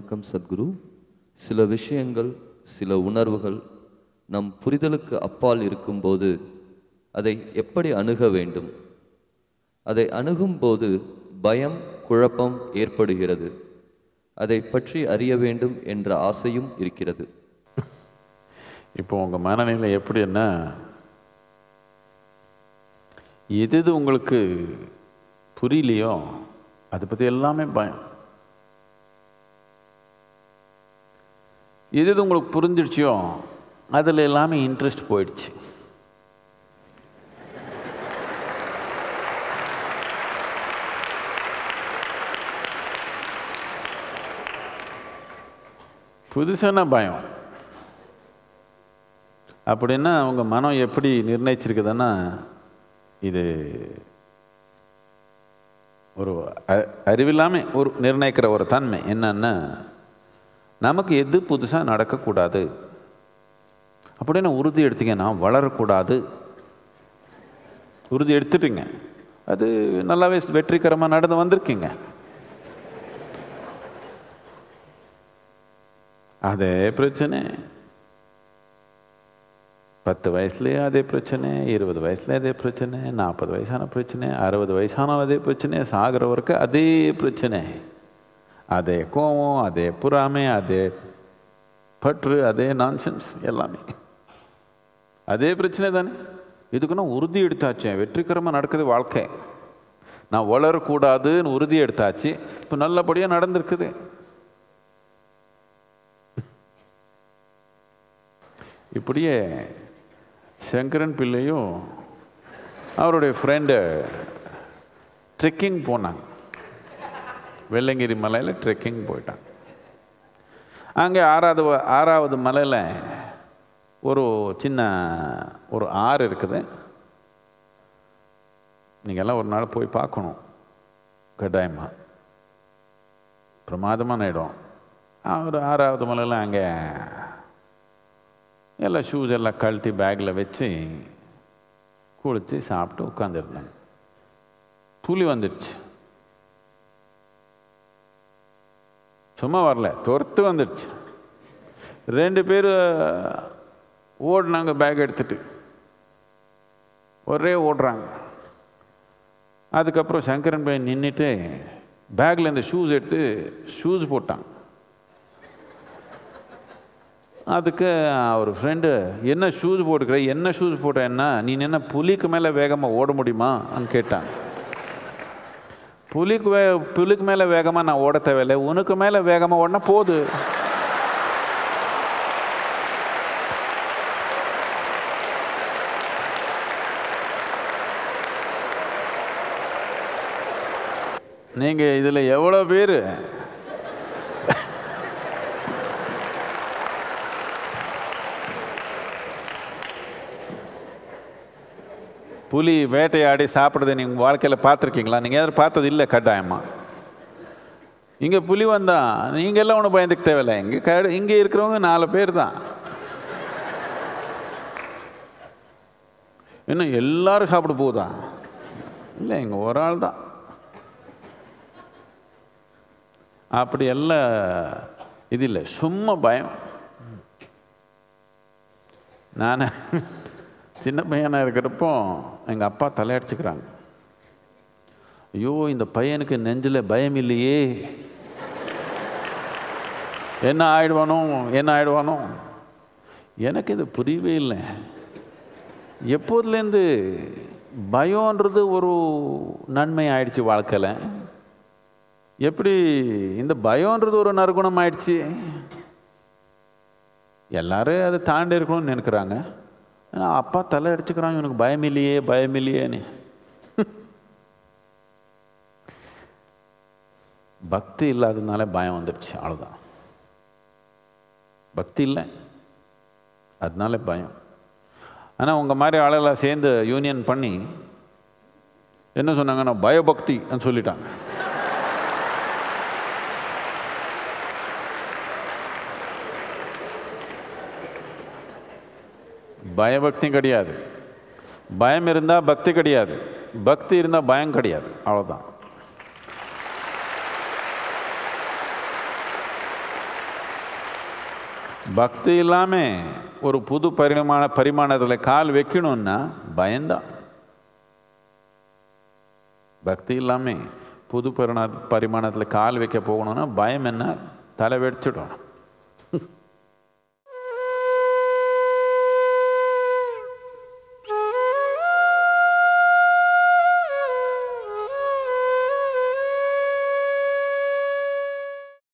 வணக்கம் சத்குரு. சில விஷயங்கள் சில உணர்வுகள் நம் புரிதலுக்கு அப்பால் இருக்கும்போது அதை எப்படி அணுக வேண்டும்? அதை அணுகும்போது பயம் குழப்பம் ஏற்படுகிறது. அதை பற்றி அறிய வேண்டும் என்ற ஆசையும் இருக்கிறது. இப்போ உங்கள் மனநிலை எப்படின்னா எது எது உங்களுக்கு புரியலையோ அதை பற்றி எல்லாமே பயம். எது எது உங்களுக்கு புரிஞ்சிடுச்சியோ அதில் எல்லாமே இன்ட்ரெஸ்ட் போயிடுச்சு. புதுசான பயம்? அப்படின்னா அவங்க மனம் எப்படி நிர்ணயிச்சிருக்குதுன்னா இது ஒரு அறிவில்லாமல் ஒரு நிர்ணயிக்கிற ஒரு தன்மை என்னன்னா நமக்கு எது புதுசாக நடக்கக்கூடாது? அப்படின்னு உறுதி எடுத்தீங்கன்னா வளரக்கூடாது. உறுதி எடுத்துட்டீங்க. அது நல்லாவே வெற்றிகரமாக நடந்து வந்திருக்கீங்க. அதே பிரச்சனை. பத்து வயசுலேயே அதே பிரச்சனை இருபது வயசுல அதே பிரச்சனை நாற்பது வயசான பிரச்சனை அறுபது வயசானாலும் அதே பிரச்சனை சாகிற வரைக்கும் அதே பிரச்சனை. அதே கோவம் அதே புறாமை அதே பற்று அதே நான்சென்ஸ் எல்லாமே. அதே பிரச்சனை தானே? இதுக்குன்னா உறுதி எடுத்தாச்சு. வெற்றிகரமாக நடக்குது வாழ்க்கை. நான் வளரக்கூடாதுன்னு உறுதி எடுத்தாச்சு. இப்போ நல்லபடியாக நடந்திருக்குது. இப்படியே சங்கரன் பிள்ளையும் அவருடைய ஃப்ரெண்டு ட்ரெக்கிங் போனாங்க. வெள்ளங்கிரி மலையில் ட்ரெக்கிங் போயிட்டான். அங்கே ஆறாவது ஆறாவது மலையில் ஒரு சின்ன ஒரு ஆறு இருக்குது. நீங்கள்லாம் ஒரு நாள் போய் பார்க்கணும். கட்டாயமாக பிரமாதமான இடம். ஒரு ஆறாவது மலையில் அங்கே எல்லாம் ஷூஸ் எல்லாம் கழட்டி பேக்கில் வச்சு குளித்து சாப்பிட்டு உட்காந்துருந்தாங்க புலி வந்துடுச்சு. சும்மா வரல துரத்து வந்துடுச்சு ரெண்டு பேர் ஓடினாங்க பேக் எடுத்துட்டு. ஒரே ஓடுறாங்க. அதுக்கப்புறம் சங்கரன் பையன் நின்றுட்டு பேக்கில் இந்த ஷூஸ் எடுத்து ஷூஸ் போட்டான். அதுக்கு அவர் ஃப்ரெண்டு என்ன ஷூஸ் போட்டுக்கிற? என்ன ஷூஸ் போட்ட? என்ன? நீ என்ன புலிக்கு மேலே வேகமாக ஓட முடியுமான்னு கேட்டான். புலிக்கு வே புலிக்கு மேலே வேகமாக நான் ஓட தேவையில்லை. உனக்கு மேலே வேகமாக ஓடனா போது. நீங்கள் இதில் எவ்வளோ பேர்? புலி வேட்டையாடி சாப்பிட்றதை நீங்கள் வாழ்க்கையில் பார்த்துருக்கீங்களா? நீங்கள் யாரும் பார்த்தது இல்லை கட்டாயமா. இங்கே புலி வந்தால் நீங்கள் எல்லாம் ஒன்றும் பயந்துக்க தேவையில்லை. இங்கே க இங்கே இருக்கிறவங்க நாலு பேர் தான். இன்னும் எல்லாரும் சாப்பிட போகுதா? இல்லை இங்கே ஒரு ஆள் தான். அப்படி எல்லாம் இது இல்லை சும்மா பயம். நான் சின்ன பையனாக இருக்கிறப்போ எங்கள் அப்பா தலையடிச்சுக்கிறாங்க. ஐயோ இந்த பையனுக்கு நெஞ்சில் பயம் இல்லையே. என்ன ஆயிடுவானோ என்ன ஆயிடுவானோ. எனக்கு இது புரியவே இல்லை. எப்போதுலேருந்து பயம்ன்றது ஒரு நன்மை ஆயிடுச்சு வாழ்க்கையில். எப்படி இந்த பயம்ன்றது ஒரு நறுகுணம் ஆயிடுச்சு? எல்லாரும் அதை தாண்டி இருக்கணும்னு நினைக்கிறாங்க. ஏன்னா அப்பா தலை அடிச்சுக்கிறான் இவனுக்கு பயம் இல்லையே பயம் இல்லையேன்னு. பக்தி இல்லாததுனால பயம் வந்துடுச்சு அவ்வளோதான் பக்தி இல்லை. அதனால பயம். ஆனால் உங்கள் மாதிரி ஆளெல்லாம் சேர்ந்து யூனியன் பண்ணி என்ன சொன்னாங்கன்னா பயபக்தின்னு சொல்லிட்டாங்க. பயபக்தி கிடையாது. பயம் இருந்தால் பக்தி கிடையாது. பக்தி இருந்தால் பயம் கிடையாது. அவ்வளோதான் பக்தி இல்லாமல் ஒரு புது பரிமாண பரிமாணத்தில் கால் வைக்கணும்னா பயம்தான். பக்தி இல்லாமல் புது பரிணா பரிமாணத்தில் கால் வைக்க போகணும்னா பயம் என்ன? தலை வெடிச்சிடும்.